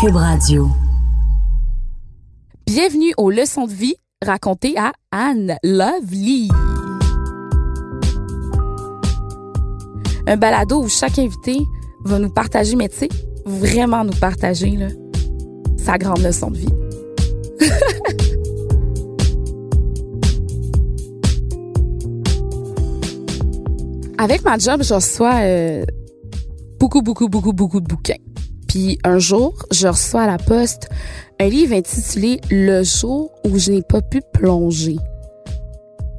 Cube Radio. Bienvenue aux leçons de vie racontées à Anne Lovely. Un balado où chaque invité va nous partager, mais tu sais, vraiment nous partager sa grande leçon de vie. Avec ma job, je reçois euh, beaucoup, beaucoup, beaucoup, beaucoup de bouquins. Puis un jour, je reçois à la poste un livre intitulé Le jour où je n'ai pas pu plonger.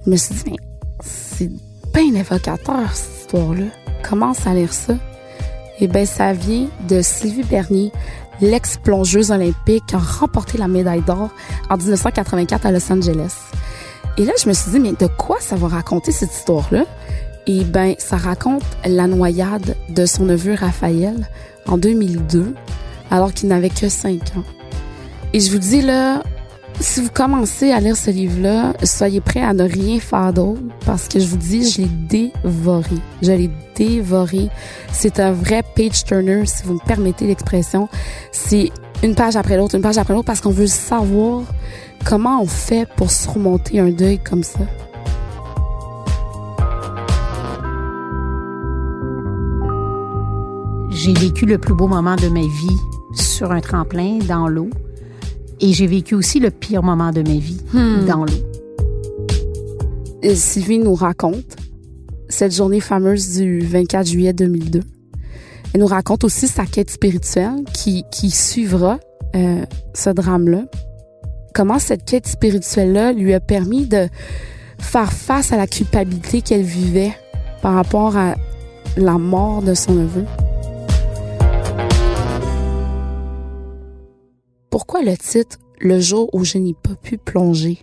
Je me suis dit, mais c'est bien évocateur, cette histoire-là. Commence à lire ça? Eh bien, ça vient de Sylvie Bernier, l'ex-plongeuse olympique qui a remporté la médaille d'or en 1984 à Los Angeles. Et là, je me suis dit, mais de quoi ça va raconter cette histoire-là? Eh ben, ça raconte la noyade de son neveu Raphaël en 2002, alors qu'il n'avait que 5 ans. Et je vous dis là, si vous commencez à lire ce livre-là, soyez prêts à ne rien faire d'autre parce que je vous dis, je l'ai dévoré. Je l'ai dévoré. C'est un vrai page turner, si vous me permettez l'expression. C'est une page après l'autre, une page après l'autre parce qu'on veut savoir comment on fait pour surmonter un deuil comme ça. J'ai vécu le plus beau moment de ma vie sur un tremplin dans l'eau. Et j'ai vécu aussi le pire moment de ma vie Hmm. dans l'eau. Sylvie nous raconte cette journée fameuse du 24 juillet 2002. Elle nous raconte aussi sa quête spirituelle qui, qui suivra euh, ce drame-là. Comment cette quête spirituelle-là lui a permis de faire face à la culpabilité qu'elle vivait par rapport à la mort de son neveu. Pourquoi le titre Le jour où je n'ai pas pu plonger?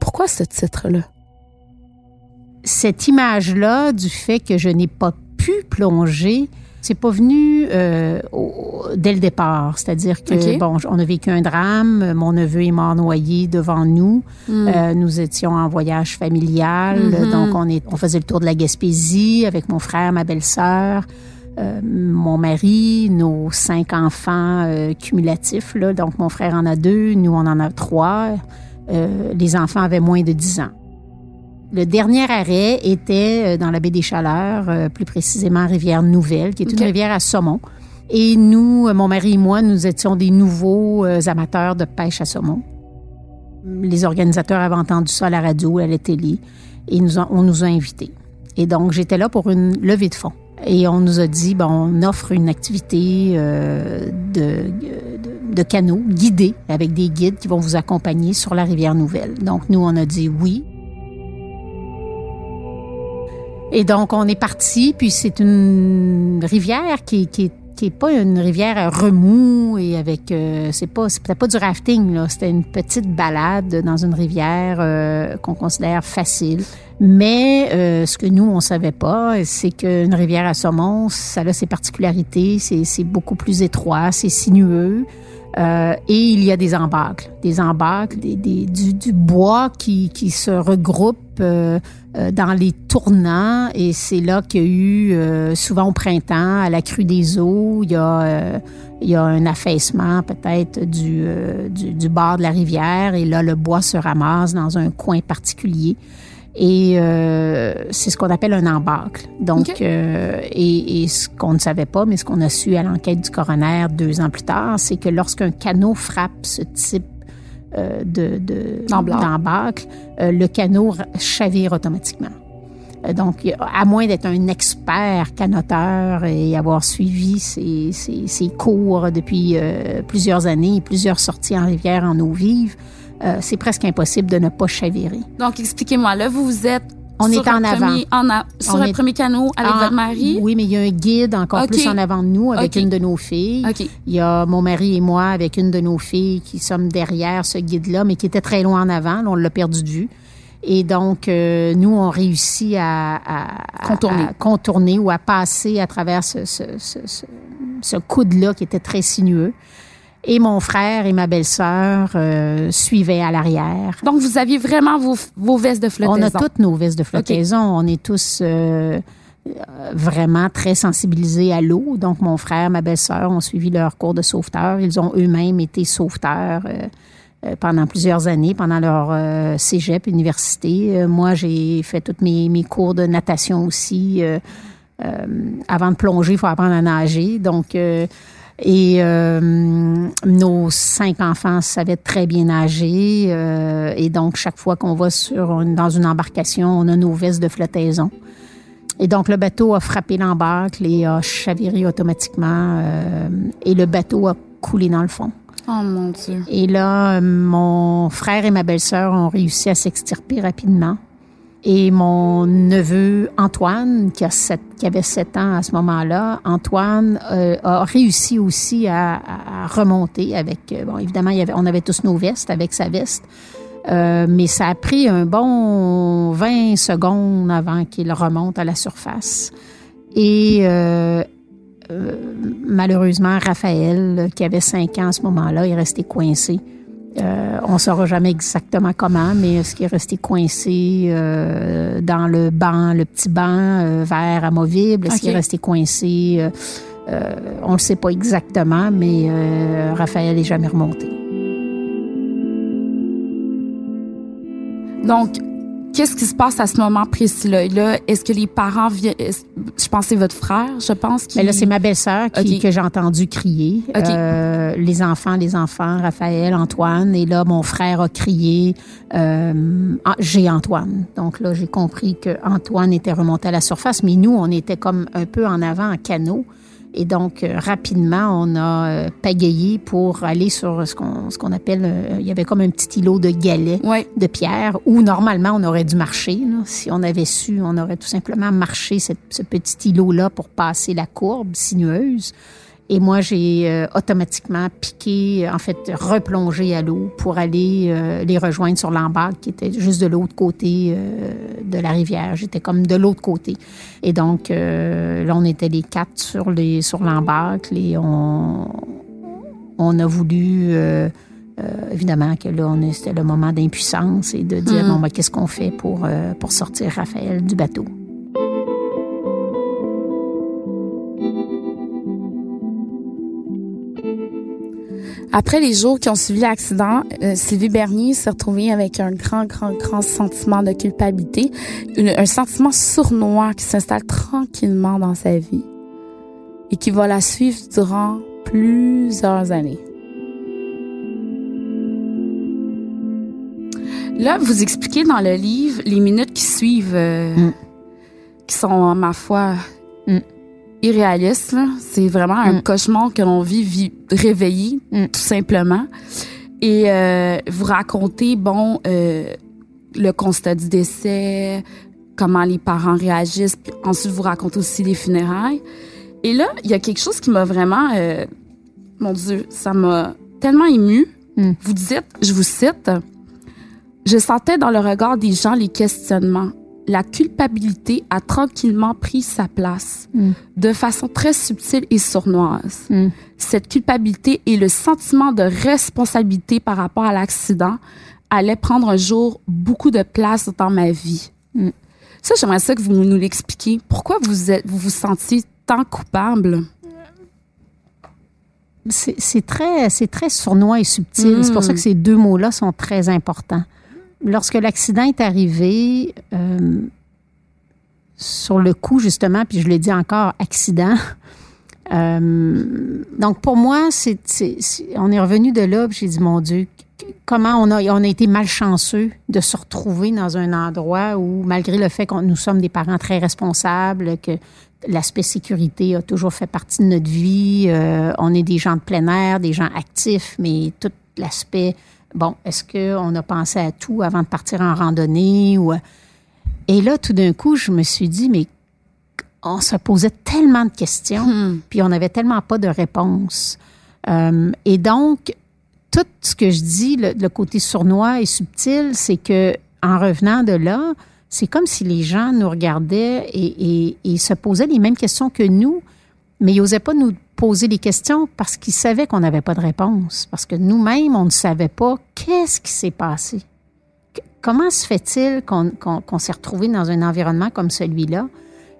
Pourquoi ce titre-là? Cette image-là du fait que je n'ai pas pu plonger, c'est pas venu euh, au- dès le départ. C'est-à-dire que, bon, on a vécu un drame, mon neveu est mort noyé devant nous. Euh, nous étions en voyage familial, Mhm. donc on, est, on faisait le tour de la Gaspésie avec mon frère, ma belle-sœur, euh, mon mari, nos cinq enfants euh, cumulatifs. Là, donc mon frère en a deux, nous on en a trois. Euh, les enfants avaient moins de 10 ans. Le dernier arrêt était dans la baie des Chaleurs, plus précisément à Rivière-Nouvelle, qui est une rivière à saumon. Et nous, mon mari et moi, nous étions des nouveaux amateurs de pêche à saumon. Les organisateurs avaient entendu ça à la radio, à la télé, et nous on nous a invités. Et donc, j'étais là pour une levée de fonds. Et on nous a dit, bon, on offre une activité euh, de, de, de canot guidé avec des guides qui vont vous accompagner sur la rivière Nouvelle. Donc, nous, on a dit oui. Et donc, on est parti, puis c'est une rivière qui, qui, qui est pas une rivière à remous et avec, euh, c'est pas, c'était pas du rafting, là. C'était une petite balade dans une rivière euh, qu'on considère facile. Mais euh, ce que nous, on savait pas, c'est qu'une rivière à saumon, ça a ses particularités, c'est, c'est beaucoup plus étroit, c'est sinueux. Euh, et il y a des embâcles, des embâcles, du, bois qui, se regroupe euh, euh, dans les tournants. Et c'est là qu'il y a eu, souvent au printemps, à la crue des eaux, il y a, un affaissement peut-être du bord de la rivière. Et là, le bois se ramasse dans un coin particulier. Et euh, c'est ce qu'on appelle un embâcle. Donc, euh, et, et ce qu'on ne savait pas, mais ce qu'on a su à l'enquête du coroner deux ans plus tard, c'est que lorsqu'un canot frappe ce type euh, de, de euh, le canot chavire automatiquement. Euh, Donc, à moins d'être un expert canoteur et avoir suivi ses, ses- ses cours depuis euh, plusieurs années, plusieurs sorties en rivière en eau vive, euh, c'est presque impossible de ne pas chavirer. Donc, expliquez-moi, là, vous vous êtes On sur est en avant. premier- en a- sur On est- premier canot avec Ah, votre mari? Oui, mais il y a un guide encore plus en avant de nous avec une de nos filles. OK. Il y a mon mari et moi avec une de nos filles qui sommes derrière ce guide-là, mais qui était très loin en avant. Là, on l'a perdu de vue. Et donc, euh, nous, on réussit à, Contourner. à contourner ou à passer à travers ce, ce, ce, ce- ce coude-là qui était très sinueux. Et mon frère et ma belle-sœur euh, suivaient à l'arrière. Donc, vous aviez vraiment vos, vos vestes de flottaison. On a toutes nos vestes de flottaison. On est tous euh, vraiment très sensibilisés à l'eau. Donc, mon frère, ma belle-sœur ont suivi leur cours de sauveteur. Ils ont eux-mêmes été sauveteurs pendant plusieurs années, pendant leur cégep, université. moi, j'ai fait tous mes, mes, cours de natation aussi. avant de plonger, il faut apprendre à nager. Donc, et euh, nos cinq enfants savaient très bien nager. Euh, et donc, chaque fois qu'on va sur, dans une embarcation, on a nos vestes de flottaison. Et donc, le bateau a frappé l'embarque et a chaviré automatiquement. Euh, et le bateau a coulé dans le fond. Oh mon Dieu. Et là, mon frère et ma belle-sœur ont réussi à s'extirper rapidement. Et mon neveu Antoine, qui, avait sept ans à ce moment-là, Antoine euh, a réussi aussi à, remonter avec, euh, bon, évidemment, on avait tous nos vestes avec sa veste, euh, mais ça a pris un bon 20 secondes avant qu'il remonte à la surface. Et malheureusement, Raphaël, qui avait cinq ans à ce moment-là, est resté coincé euh, on ne saura jamais exactement comment, mais ce qui est resté coincé euh, dans le banc, le petit banc euh, vert amovible, ce qui est resté coincé, on ne le sait pas exactement, mais Raphaël n'est jamais remonté. Donc, Qu'est-ce qui se passe à ce moment précis-là? Là, est-ce que les parents viennent... Je pense que c'est votre frère, je pense. Qui... Mais là, c'est ma belle-sœur qui, que j'ai entendu crier. Euh, les enfants, les enfants, Raphaël, Antoine. Et là, mon frère a crié euh, ah, J'ai Antoine. Donc là, j'ai compris que Antoine était remonté à la surface, mais nous, on était comme un peu en avant en canot. Et donc, euh, rapidement, on a euh, pagayé pour aller sur ce qu'on ce qu'on appelle, euh, il y avait comme un petit îlot de galets de pierre où normalement on aurait dû marcher. Si on avait su, on aurait tout simplement marché ce petit îlot-là pour passer la courbe sinueuse. Et moi, j'ai euh, automatiquement piqué, en fait, replongé à l'eau pour aller euh, les rejoindre sur l'embarque qui était juste de l'autre côté euh, de la rivière. J'étais comme de l'autre côté. Et donc, là, on était les quatre sur les sur l'embarque. Et on, on a voulu, évidemment, que là, c'était le moment d'impuissance et de dire, mm. bon, ben, qu'est-ce qu'on fait pour, pour sortir Raphaël du bateau? Après les jours qui ont suivi l'accident, euh, Sylvie Bernier s'est retrouvée avec un grand, grand, grand sentiment de culpabilité, un sentiment sournois qui s'installe tranquillement dans sa vie et qui va la suivre durant plusieurs années. Là, vous expliquez dans le livre les minutes qui suivent, euh, mm. qui sont, ma foi, mm irréaliste. C'est vraiment un mm. cauchemar que l'on vit, réveillé, mm. tout simplement. Et euh, vous racontez, bon, euh, le constat du décès, comment les parents réagissent. Puis ensuite, vous racontez aussi les funérailles. Et là, il y a quelque chose qui m'a vraiment, euh, mon Dieu, ça m'a tellement ému. Mm. Vous dites, je vous cite, je sentais dans le regard des gens les questionnements la culpabilité a tranquillement pris sa place mm. de façon très subtile et sournoise. Mm. Cette culpabilité et le sentiment de responsabilité par rapport à l'accident allaient prendre un jour beaucoup de place dans ma vie. Mm. Ça, j'aimerais ça que vous nous l'expliquiez. Pourquoi vous, êtes, vous vous sentiez tant coupable? C'est très, très sournois et subtil. C'est pour ça que ces deux mots-là sont très importants lorsque l'accident est arrivé, euh, sur le coup, justement, puis je l'ai dit encore, accident. Euh, donc, pour moi, c'est, on est revenu de là, puis j'ai dit, mon Dieu, comment on a, été malchanceux de se retrouver dans un endroit où, malgré le fait que nous sommes des parents très responsables, que l'aspect sécurité a toujours fait partie de notre vie, euh, on est des gens de plein air, des gens actifs, mais tout l'aspect bon, est-ce qu'on a pensé à tout avant de partir en randonnée? Ou... Et là, tout d'un coup, je me suis dit, mais on se posait tellement de questions, hmm. puis on n'avait tellement pas de réponses. Euh, et donc, tout ce que je dis, le, côté sournois et subtil, c'est que en revenant de là, c'est comme si les gens nous regardaient et, et se posaient les mêmes questions que nous, mais ils n'osaient pas nous poser des questions parce qu'ils savaient qu'on n'avait pas de réponse, parce que nous-mêmes, on ne savait pas qu'est-ce qui s'est passé. Comment se fait-il qu'on s'est retrouvé dans un environnement comme celui-là?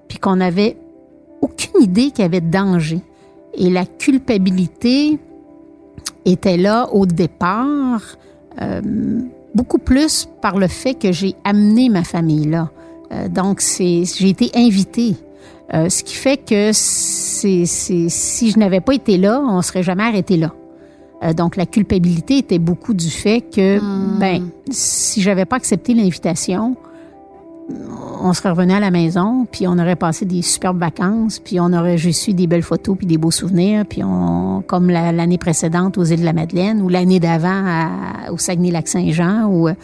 puis qu'on n'avait aucune idée qu'il y avait de danger? Et la culpabilité était là au départ, euh, beaucoup plus par le fait que j'ai amené ma famille là. Euh, donc, j'ai été invitée. Euh, ce qui fait que c'est, si je n'avais pas été là, on serait jamais arrêté là. Euh, donc, la culpabilité était beaucoup du fait que, Hmm. ben, si j'avais pas accepté l'invitation, on serait revenu à la maison, puis on aurait passé des superbes vacances, puis on aurait juste eu des belles photos, puis des beaux souvenirs, puis on, comme la- l'année précédente aux îles de la Madeleine, ou l'année d'avant au Saguenay-Lac-Saint-Jean, ou euh,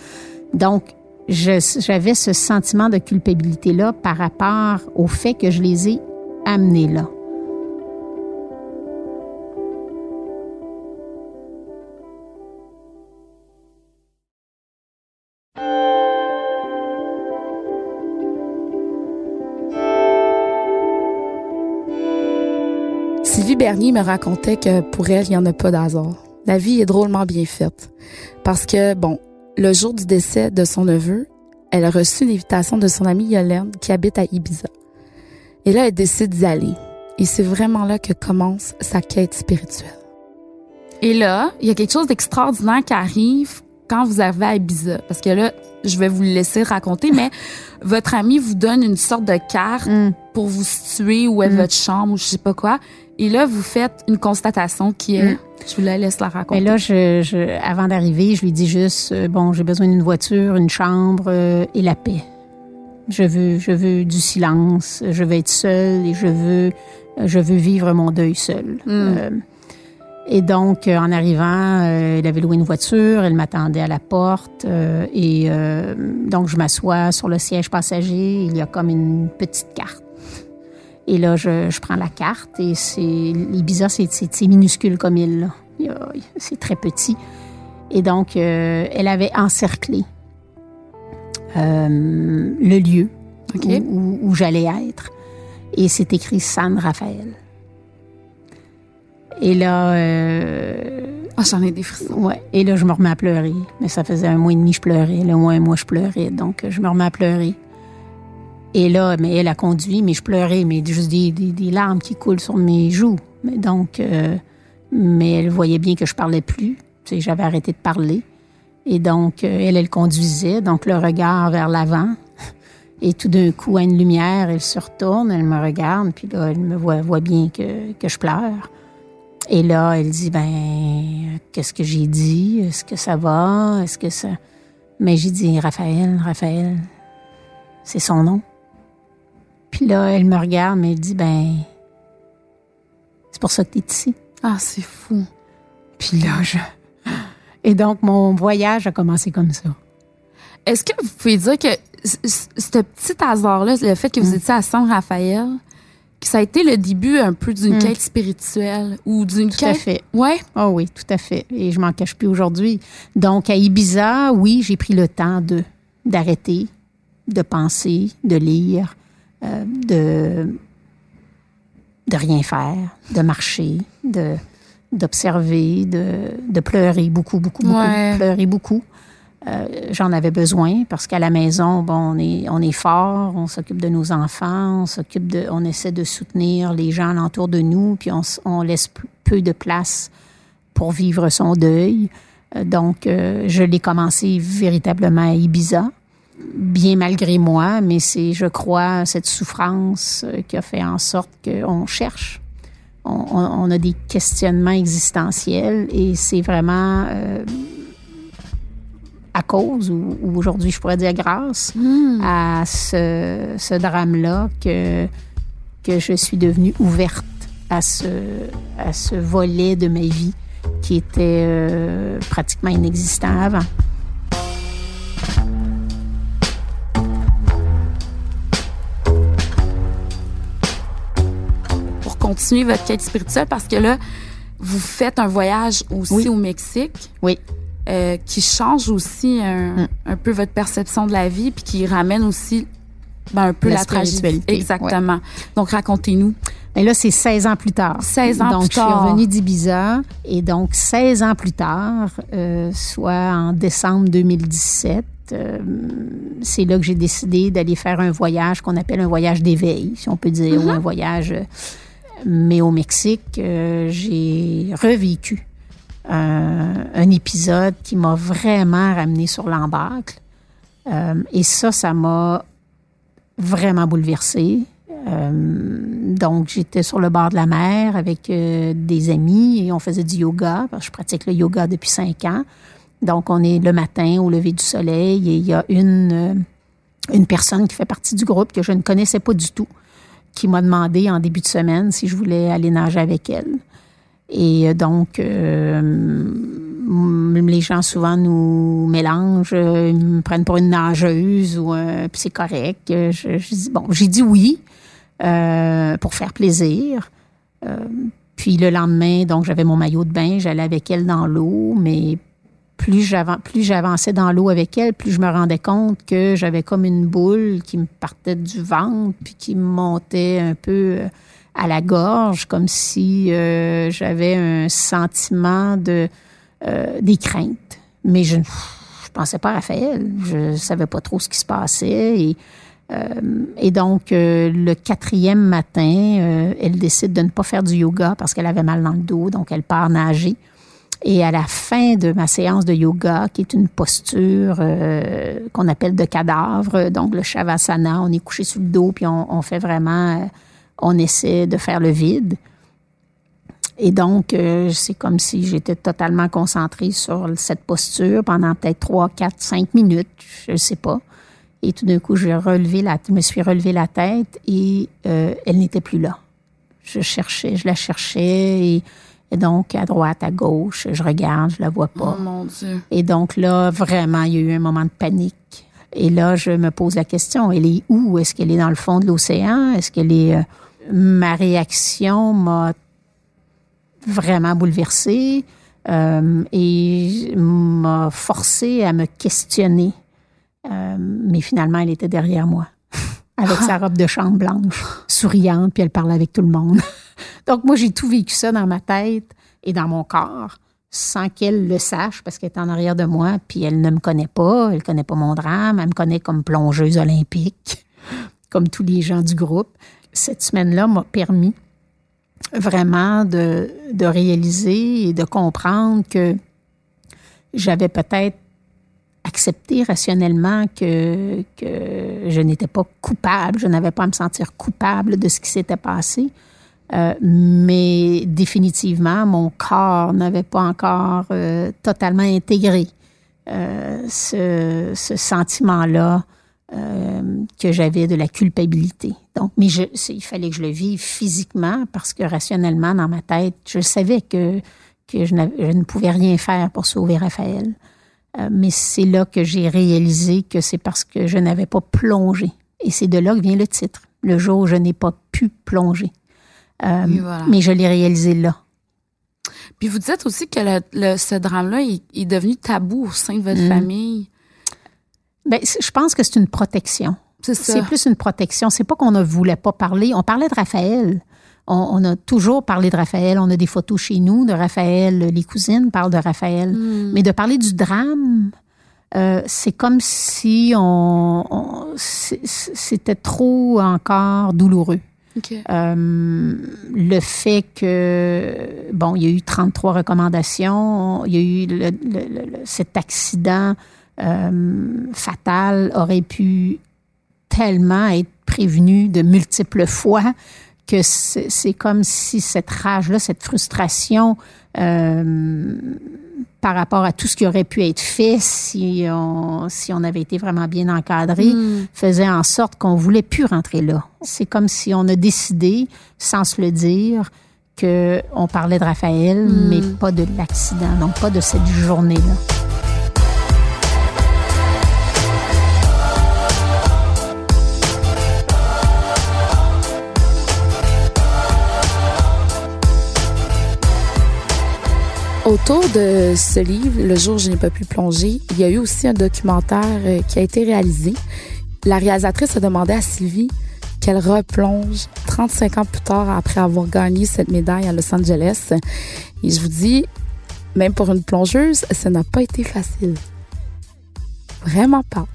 donc j'avais ce sentiment de culpabilité là par rapport au fait que je les ai amenés là. Sylvie Bernier me racontait que pour elle, il n'y en a pas d'hasard. La vie est drôlement bien faite. Parce que, bon, le jour du décès de son neveu, elle a reçu une invitation de son amie Yolande qui habite à Ibiza. Et là, elle décide d'y aller. Et c'est vraiment là que commence sa quête spirituelle. Et là, il y a quelque chose d'extraordinaire qui arrive quand vous arrivez à Ibiza. Parce que là, je vais vous le laisser raconter, mais votre ami vous donne une sorte de carte Hum. pour vous situer où est Mm. votre chambre ou je sais pas quoi. Et là, vous faites une constatation qui est, Mm. je vous la laisse la raconter. Mais là, je, je- avant d'arriver, je lui dis juste, euh, bon, j'ai besoin d'une voiture, une chambre euh, et la paix. Je veux, je veux du silence. Je veux être seule et je veux, je veux vivre mon deuil seul. Euh, et donc, euh, en arrivant, euh, il avait loué une voiture, elle m'attendait à la porte euh, et euh, donc je m'assois sur le siège passager. Il y a comme une petite carte. Et là, je, je prends la carte et c'est Ibiza, c'est minuscule comme île. C'est très petit. Et donc, euh, elle avait encerclé euh, le lieu où, où- où j'allais être. Et c'est écrit San Raphaël. Et là, euh, Ah, j'en ai des frissons. ouais, et là, je me remets à pleurer. Mais ça faisait un mois et demi que je pleurais. Au moins un mois, je pleurais. Donc, je me remets à pleurer. Et là, mais elle a conduit, mais je pleurais, mais juste des, larmes qui coulent sur mes joues. Mais donc, euh, mais elle voyait bien que je parlais plus. J'avais arrêté de parler. Et donc, euh, elle, elle conduisait, donc le regard vers l'avant. Et tout d'un coup, à une lumière, elle se retourne, elle me regarde, puis là, elle me voit, voit bien que, que je pleure. Et là, elle dit, ben, qu'est-ce que j'ai dit? Est-ce que ça va? Est-ce que ça... Mais j'ai dit, Raphaël, Raphaël, c'est son nom. Puis là, elle me regarde, mais elle dit, ben, c'est pour ça que tu es ici. Ah, c'est fou. Puis là, je... Et donc, mon voyage a commencé comme ça. Est-ce que vous pouvez dire que ce petit hasard-là, le fait que vous Mm. étiez à San Raphaël, que ça a été le début un peu d'une Mm. quête spirituelle ou d'une Tout à quête? fait. Ouais. Oh oui, tout à fait. Et je m'en cache plus aujourd'hui. Donc, à Ibiza, oui, j'ai pris le temps de d'arrêter, de penser, de lire, euh, de de rien faire, de marcher, de d'observer, de, de pleurer beaucoup, beaucoup, beaucoup, Ouais. pleurer beaucoup. Euh, J'en avais besoin parce qu'à la maison, bon, on est, on est fort, on s'occupe de nos enfants, on s'occupe de, on essaie de soutenir les gens alentour de nous, puis on, on laisse peu de place pour vivre son deuil. Euh, Donc, euh, je l'ai commencé véritablement à Ibiza, bien malgré moi, mais c'est, je crois, cette souffrance euh, qui a fait en sorte qu'on cherche. On, on- on a des questionnements existentiels et c'est vraiment euh, à cause, ou, ou aujourd'hui je pourrais dire grâce, Mm. à ce, ce drame-là que, que je suis devenue ouverte à ce, à ce volet de ma vie qui était euh, pratiquement inexistant avant. Continuer votre quête spirituelle, parce que là, vous faites un voyage aussi Oui. au Mexique. Oui. euh, qui change aussi un, Mm. un peu votre perception de la vie, puis qui ramène aussi ben, un peu La la, tragédie. Exactement. Donc, racontez-nous. Et là, c'est 16 ans plus tard. 16 ans donc, plus tard. je suis revenue d'Ibiza. Et donc, 16 ans plus tard, euh, soit en décembre 2017, euh, c'est là que j'ai décidé d'aller faire un voyage qu'on appelle un voyage d'éveil, si on peut dire, ou un voyage. Euh, mais au Mexique, euh, j'ai revécu un, un épisode qui m'a vraiment ramené sur l'embâcle. Euh, et ça, ça m'a vraiment bouleversée. Euh, donc, j'étais sur le bord de la mer avec euh, des amis et on faisait du yoga. Je pratique le yoga depuis cinq ans. Donc, on est le matin au lever du soleil et il y a une, euh, une personne qui fait partie du groupe que je ne connaissais pas du tout, qui m'a demandé en début de semaine si je voulais aller nager avec elle. Et euh, donc, euh, les gens souvent nous mélangent, euh, ils me prennent pour une nageuse ou euh, puis c'est correct. Je, dis bon, j'ai dit oui pour faire plaisir. Puis le lendemain, donc j'avais mon maillot de bain, j'allais avec elle dans l'eau, mais plus j'avan- plus j'avançais dans l'eau avec elle, plus je me rendais compte que j'avais comme une boule qui me partait du ventre puis qui me montait un peu euh, à la gorge, comme si euh, j'avais un sentiment de euh, des craintes. Mais je je pensais pas à Raphaël, je savais pas trop ce qui se passait et euh, et donc, euh, le quatrième matin, euh, elle décide de ne pas faire du yoga parce qu'elle avait mal dans le dos, donc elle part nager. Et à la fin de ma séance de yoga, qui est une posture euh, qu'on appelle de cadavre, donc le shavasana, on est couché sur le dos, puis on, on fait vraiment, euh, on essaie de faire le vide. Et donc, euh, c'est comme si j'étais totalement concentrée sur cette posture pendant peut-être trois, quatre, cinq minutes, je ne sais pas. Et tout d'un coup, j'ai relevé la, je me suis relevé la tête et euh, elle n'était plus là. Je cherchais, je la cherchais et, et donc à droite, à gauche, je regarde, je la vois pas. Oh mon Dieu. Et donc là, vraiment, il y a eu un moment de panique. Et là, je me pose la question, elle est où? Est-ce qu'elle est dans le fond de l'océan? Est-ce qu'elle est... euh, ma réaction m'a vraiment bouleversée euh, et m'a forcé à me questionner. Euh, mais finalement, elle était derrière moi, avec sa robe de chambre blanche, souriante, puis elle parlait avec tout le monde. Donc moi, j'ai tout vécu ça dans ma tête et dans mon corps, sans qu'elle le sache, parce qu'elle est en arrière de moi, puis elle ne me connaît pas, elle connaît pas mon drame, elle me connaît comme plongeuse olympique, comme tous les gens du groupe. Cette semaine-là m'a permis vraiment de, de réaliser et de comprendre que j'avais peut-être accepté rationnellement que, que je n'étais pas coupable, je n'avais pas à me sentir coupable de ce qui s'était passé. Euh, mais définitivement, mon corps n'avait pas encore euh, totalement intégré euh, ce, ce sentiment-là que j'avais de la culpabilité. Donc, mais il fallait que je le vive physiquement parce que rationnellement, dans ma tête, je savais que, que je, je ne pouvais rien faire pour sauver Raphaël. Euh, mais c'est là que j'ai réalisé que c'est parce que je n'avais pas plongé. Et c'est de là que vient le titre, le jour où je n'ai pas pu plonger. Euh, voilà. Mais je l'ai réalisé là. Puis vous dites aussi que le, le- ce drame-là est, est devenu tabou au sein de votre Mm. famille. Ben, c'est- je pense que c'est une protection. C'est plus une protection. C'est pas qu'on ne voulait pas parler. On parlait de Raphaël. On, on a toujours parlé de Raphaël. On a des photos chez nous de Raphaël. Les cousines parlent de Raphaël. Mm. Mais de parler du drame, euh, c'est comme si on, c'était trop encore douloureux. Euh, le fait que, bon, il y a eu 33 recommandations, il y a eu le- le- le- le- cet accident euh, fatal aurait pu tellement être prévenu de multiples fois que c'est comme si cette rage-là, cette frustration euh, par rapport à tout ce qui aurait pu être fait si on, si on avait été vraiment bien encadré, Mm. faisait en sorte qu'on voulait plus rentrer là. C'est comme si on a décidé, sans se le dire, que on parlait de Raphaël, Mm. mais pas de l'accident, donc pas de cette journée-là. Autour de ce livre, Le jour où je n'ai pas pu plonger, il y a eu aussi un documentaire euh, qui a été réalisé la réalisatrice a demandé à Sylvie qu'elle replonge 35 ans plus tard après avoir gagné cette médaille à Los Angeles. Et je vous dis, même pour une plongeuse, ça n'a pas été facile. Vraiment pas.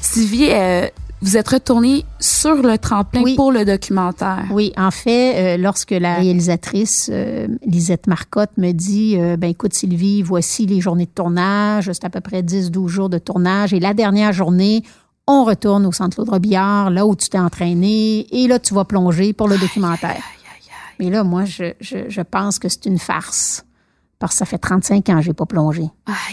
Sylvie, euh, vous êtes retournée sur le tremplin pour le documentaire. Oui, en fait, euh, lorsque la réalisatrice euh, Lisette Marcotte me dit ben écoute Sylvie, voici les journées de tournage, c'est à peu près 10-12 jours de tournage et la dernière journée, on retourne au centre Claude Robillard, là où tu t'es entraîné, et là, tu vas plonger pour le documentaire. Mais là, moi, je, je, pense que c'est une farce. Parce que ça fait 35 ans que j'ai pas plongé.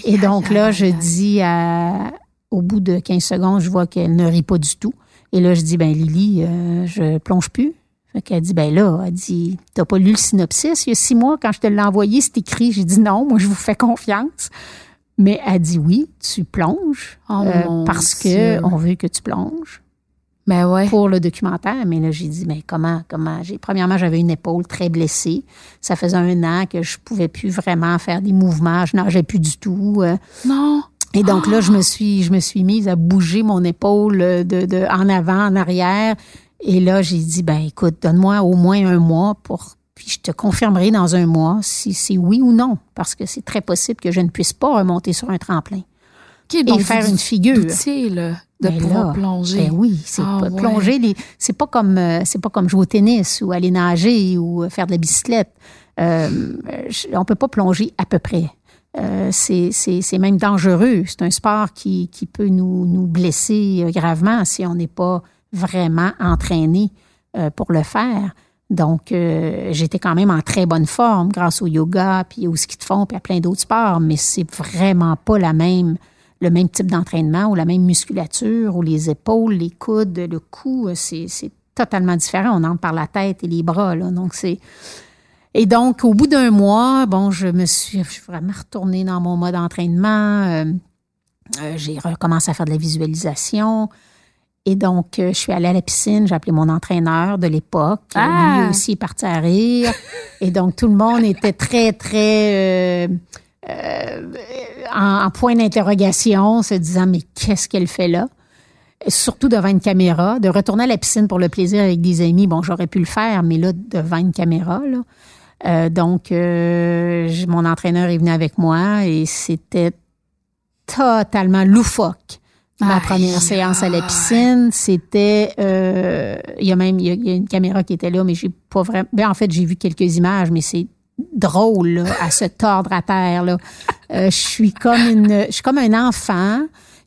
et donc là, je dis à, au bout de 15 secondes, je vois qu'elle ne rit pas du tout. Et là, je dis, ben Lily, euh, je plonge plus. Fait qu'elle dit, ben là, elle dit, t'as pas lu le synopsis? Il y a six mois, quand je te l'ai envoyé, c'est écrit. J'ai dit, non, moi, je vous fais confiance. Mais elle dit oui, tu plonges oh euh, parce que on veut que tu plonges. Ben ouais. Pour le documentaire. Mais là, j'ai dit, mais comment, comment? J'ai, premièrement, j'avais une épaule très blessée. Ça faisait un an que je pouvais plus vraiment faire des mouvements. Je nageais plus du tout. Euh. Non. Et donc là, je me suis, je me suis mise à bouger mon épaule de, de en avant, en arrière. Et là, j'ai dit, ben écoute, donne-moi au moins un mois pour puis je te confirmerai dans un mois si c'est oui ou non, parce que c'est très possible que je ne puisse pas remonter sur un tremplin. et faire une figure. de ben pouvoir plonger. Ben oui, c'est ah, plonger. c'est pas comme euh, c'est pas comme jouer au tennis ou aller nager ou euh, faire de la bicyclette. Euh, on peut pas plonger à peu près. Euh, c'est même dangereux. C'est un sport qui, qui peut nous, nous blesser gravement si on n'est pas vraiment entraîné pour le faire. Donc, euh, j'étais quand même en très bonne forme grâce au yoga, puis au ski de fond, puis à plein d'autres sports, mais c'est vraiment pas la même, le même type d'entraînement ou la même musculature ou les épaules, les coudes, le cou, c'est totalement différent. On entre par la tête et les bras, là. Donc, c'est... Et donc, au bout d'un mois, bon, je me suis, vraiment retournée dans mon mode d'entraînement. Euh, euh, j'ai recommencé à faire de la visualisation. Et donc, euh, je suis allée à la piscine, j'ai appelé mon entraîneur de l'époque. Ah! Lui aussi est parti à rire. Et donc, tout le monde était très, très euh, en, point d'interrogation, se disant, mais qu'est-ce qu'elle fait là? Surtout devant une caméra. De retourner à la piscine pour le plaisir avec des amis, bon, j'aurais pu le faire, mais là, devant une caméra, là. Donc, mon entraîneur est venu avec moi et c'était totalement loufoque ma première séance à la piscine, c'était euh, il y a même il y a, une caméra qui était là, mais j'ai pas vraiment. Ben, en fait, j'ai vu quelques images, mais c'est drôle à se tordre à terre. Là. Euh, je suis comme une, je suis comme un enfant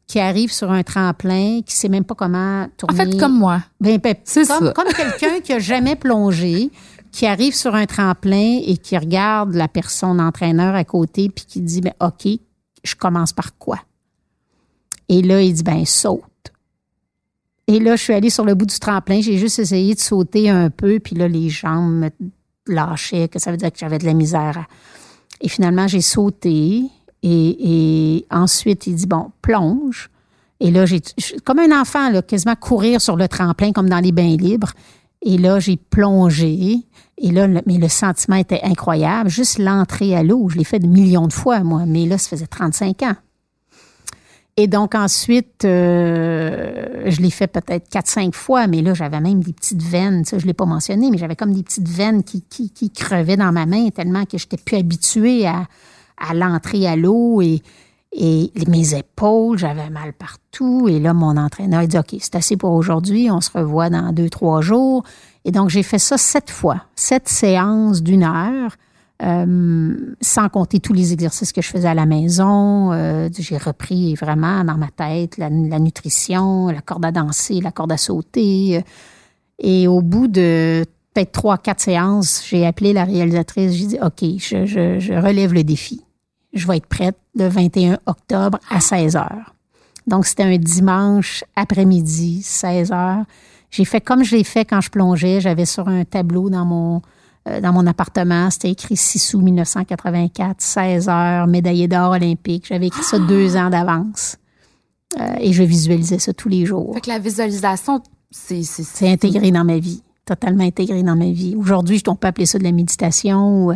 qui arrive sur un tremplin, qui sait même pas comment tourner. En fait, comme moi. Ben, ben c'est comme, comme quelqu'un qui a jamais plongé, qui arrive sur un tremplin et qui regarde la personne entraîneur à côté puis qui dit ben ok, je commence par quoi? Et là, il dit, ben, saute. Et là, je suis allée sur le bout du tremplin. J'ai juste essayé de sauter un peu. Puis là, les jambes me lâchaient, que ça veut dire que j'avais de la misère. Et finalement, j'ai sauté. Et, ensuite, il dit, bon, plonge. Et là, j'ai, comme un enfant, quasiment courir sur le tremplin comme dans les bains libres. Et là, j'ai plongé. Et là, mais le sentiment était incroyable. Juste l'entrée à l'eau, je l'ai fait de millions de fois, moi. Mais là, ça faisait 35 ans. Et donc ensuite, euh, je l'ai fait peut-être quatre, cinq fois, mais là, j'avais même des petites veines, ça, je l'ai pas mentionné, mais j'avais comme des petites veines qui, qui, qui crevaient dans ma main tellement que j'étais plus habituée à, à l'entrée à l'eau et, et mes épaules, j'avais mal partout. Et là, mon entraîneur a dit, OK, c'est assez pour aujourd'hui, on se revoit dans deux, trois jours. Et donc, j'ai fait ça sept fois, sept séances d'une heure. Euh, sans compter tous les exercices que je faisais à la maison. Euh, j'ai repris vraiment dans ma tête la, nutrition, la corde à danser, la corde à sauter. Et au bout de peut-être trois, quatre séances, j'ai appelé la réalisatrice. J'ai dit, OK, je, je, relève le défi. Je vais être prête le 21 octobre à 16 heures. Donc, c'était un dimanche après-midi, 16 heures. J'ai fait comme je l'ai fait quand je plongeais. J'avais sur un tableau dans mon, euh, dans mon appartement. C'était écrit 6 août 1984, 16 heures, médaillé d'or olympique. J'avais écrit ça deux ans d'avance. Euh, et je visualisais ça tous les jours. Fait que la visualisation, c'est... C'est intégré dans ma vie, totalement intégré dans ma vie. Aujourd'hui, on peut appeler ça de la méditation, euh,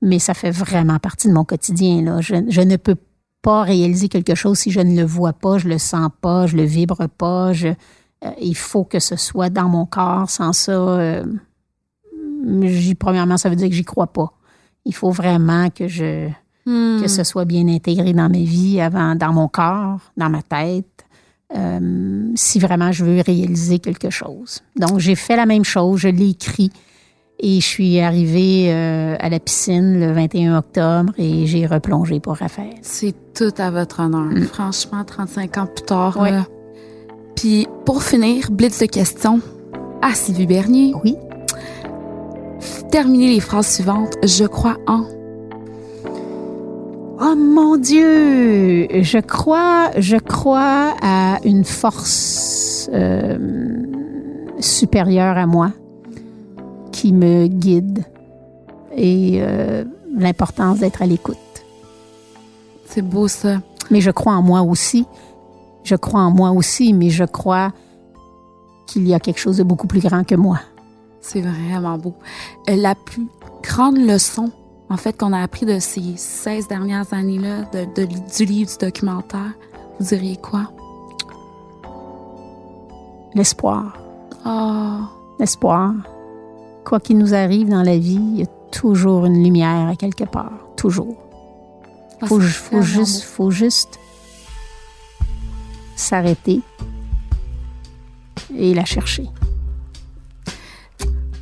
mais ça fait vraiment partie de mon quotidien. Là. Je, je, ne peux pas réaliser quelque chose si je ne le vois pas, je le sens pas, je le vibre pas. Je, Euh, il faut que ce soit dans mon corps. Sans ça, euh, premièrement, ça veut dire que j'y crois pas. Il faut vraiment que je hmm. que ce soit bien intégré dans ma vie, avant, dans mon corps, dans ma tête. Euh, si vraiment je veux réaliser quelque chose. Donc, j'ai fait la même chose, je l'ai écrit et je suis arrivée à la piscine le 21 octobre et j'ai replongé pour Raphaël. C'est tout à votre honneur. Hmm. Franchement, 35 ans plus tard, ouais. Puis pour finir, blitz de questions à Sylvie Bernier. Oui. Terminez les phrases suivantes. Je crois en. Oh mon Dieu, je crois, je crois à une force euh, supérieure à moi qui me guide et euh, l'importance d'être à l'écoute. C'est beau ça. Mais je crois en moi aussi je crois en moi aussi, mais je crois qu'il y a quelque chose de beaucoup plus grand que moi. C'est vraiment beau. Euh, la plus grande leçon, en fait, qu'on a appris de ces 16 dernières années-là, de, du livre, du documentaire, vous diriez quoi? L'espoir. Oh. L'espoir. Quoi qu'il nous arrive dans la vie, il y a toujours une lumière à quelque part. Toujours. Ah, faut, faut juste, faut juste s'arrêter et la chercher.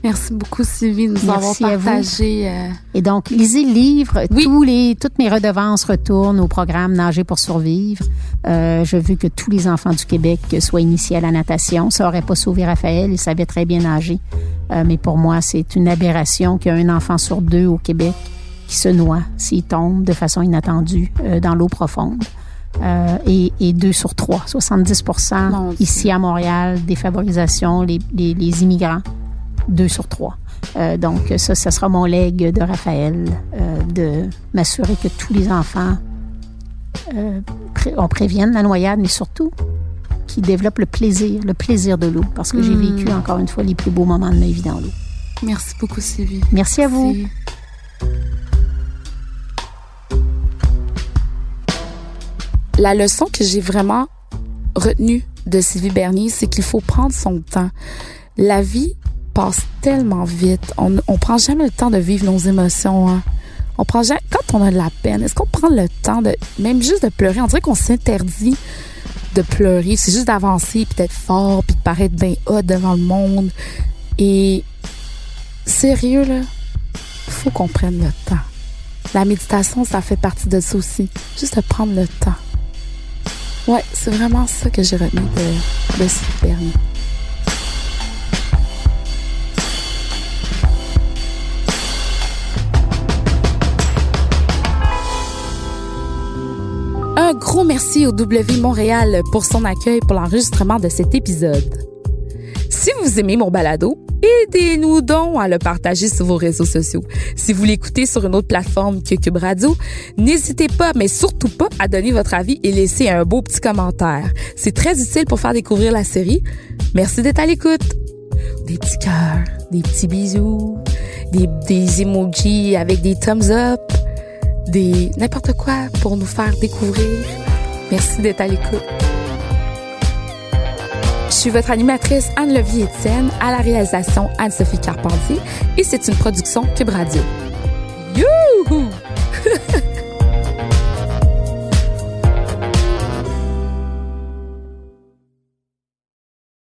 Merci beaucoup, Sylvie, de nous avoir partagé. Euh, et donc, lisez le livre. Tous les, toutes mes redevances retournent au programme Nager pour survivre. Euh, je veux que tous les enfants du Québec soient initiés à la natation. Ça aurait pas sauvé Raphaël, il savait très bien nager. Euh, mais pour moi, c'est une aberration qu'il y a un enfant sur deux au Québec qui se noie s'il tombe de façon inattendue dans l'eau profonde. Euh, et, et, deux sur trois, 70% ici à Montréal, défavorisation, les, les, les immigrants, deux sur trois. Euh, donc ça, ça sera mon legs de Raphaël, euh, de m'assurer que tous les enfants, euh, on prévienne la noyade, mais surtout qu'ils développent le plaisir, le plaisir de l'eau, parce que j'ai hmm. vécu encore une fois les plus beaux moments de ma vie dans l'eau. Merci beaucoup, Sylvie. Merci à vous. La leçon que j'ai vraiment retenue de Sylvie Bernier, c'est qu'il faut prendre son temps. La vie passe tellement vite. On, on prend jamais le temps de vivre nos émotions. Hein. On prend jamais, quand on a de la peine, est-ce qu'on prend le temps de, même juste de pleurer? On dirait qu'on s'interdit de pleurer. C'est juste d'avancer, puis d'être fort, puis de paraître bien haut devant le monde. Et sérieux, là, faut qu'on prenne le temps. La méditation, ça fait partie de ça aussi. Juste de prendre le temps. Ouais, c'est vraiment ça que j'ai retenu de, de ce Un gros merci au W Montréal pour son accueil pour l'enregistrement de cet épisode. Vous aimez mon balado, aidez-nous donc à le partager sur vos réseaux sociaux. Si vous l'écoutez sur une autre plateforme que Cube Radio, n'hésitez pas, mais surtout pas, à donner votre avis et laisser un beau petit commentaire. C'est très utile pour faire découvrir la série. Merci d'être à l'écoute. Des petits cœurs, des petits bisous, des, des emojis avec des thumbs up, des n'importe quoi pour nous faire découvrir. Merci d'être à l'écoute. Je suis votre animatrice Anne-Levier-Étienne, à la réalisation Anne-Sophie Carpentier, et c'est une production Cube Radio. Youhou!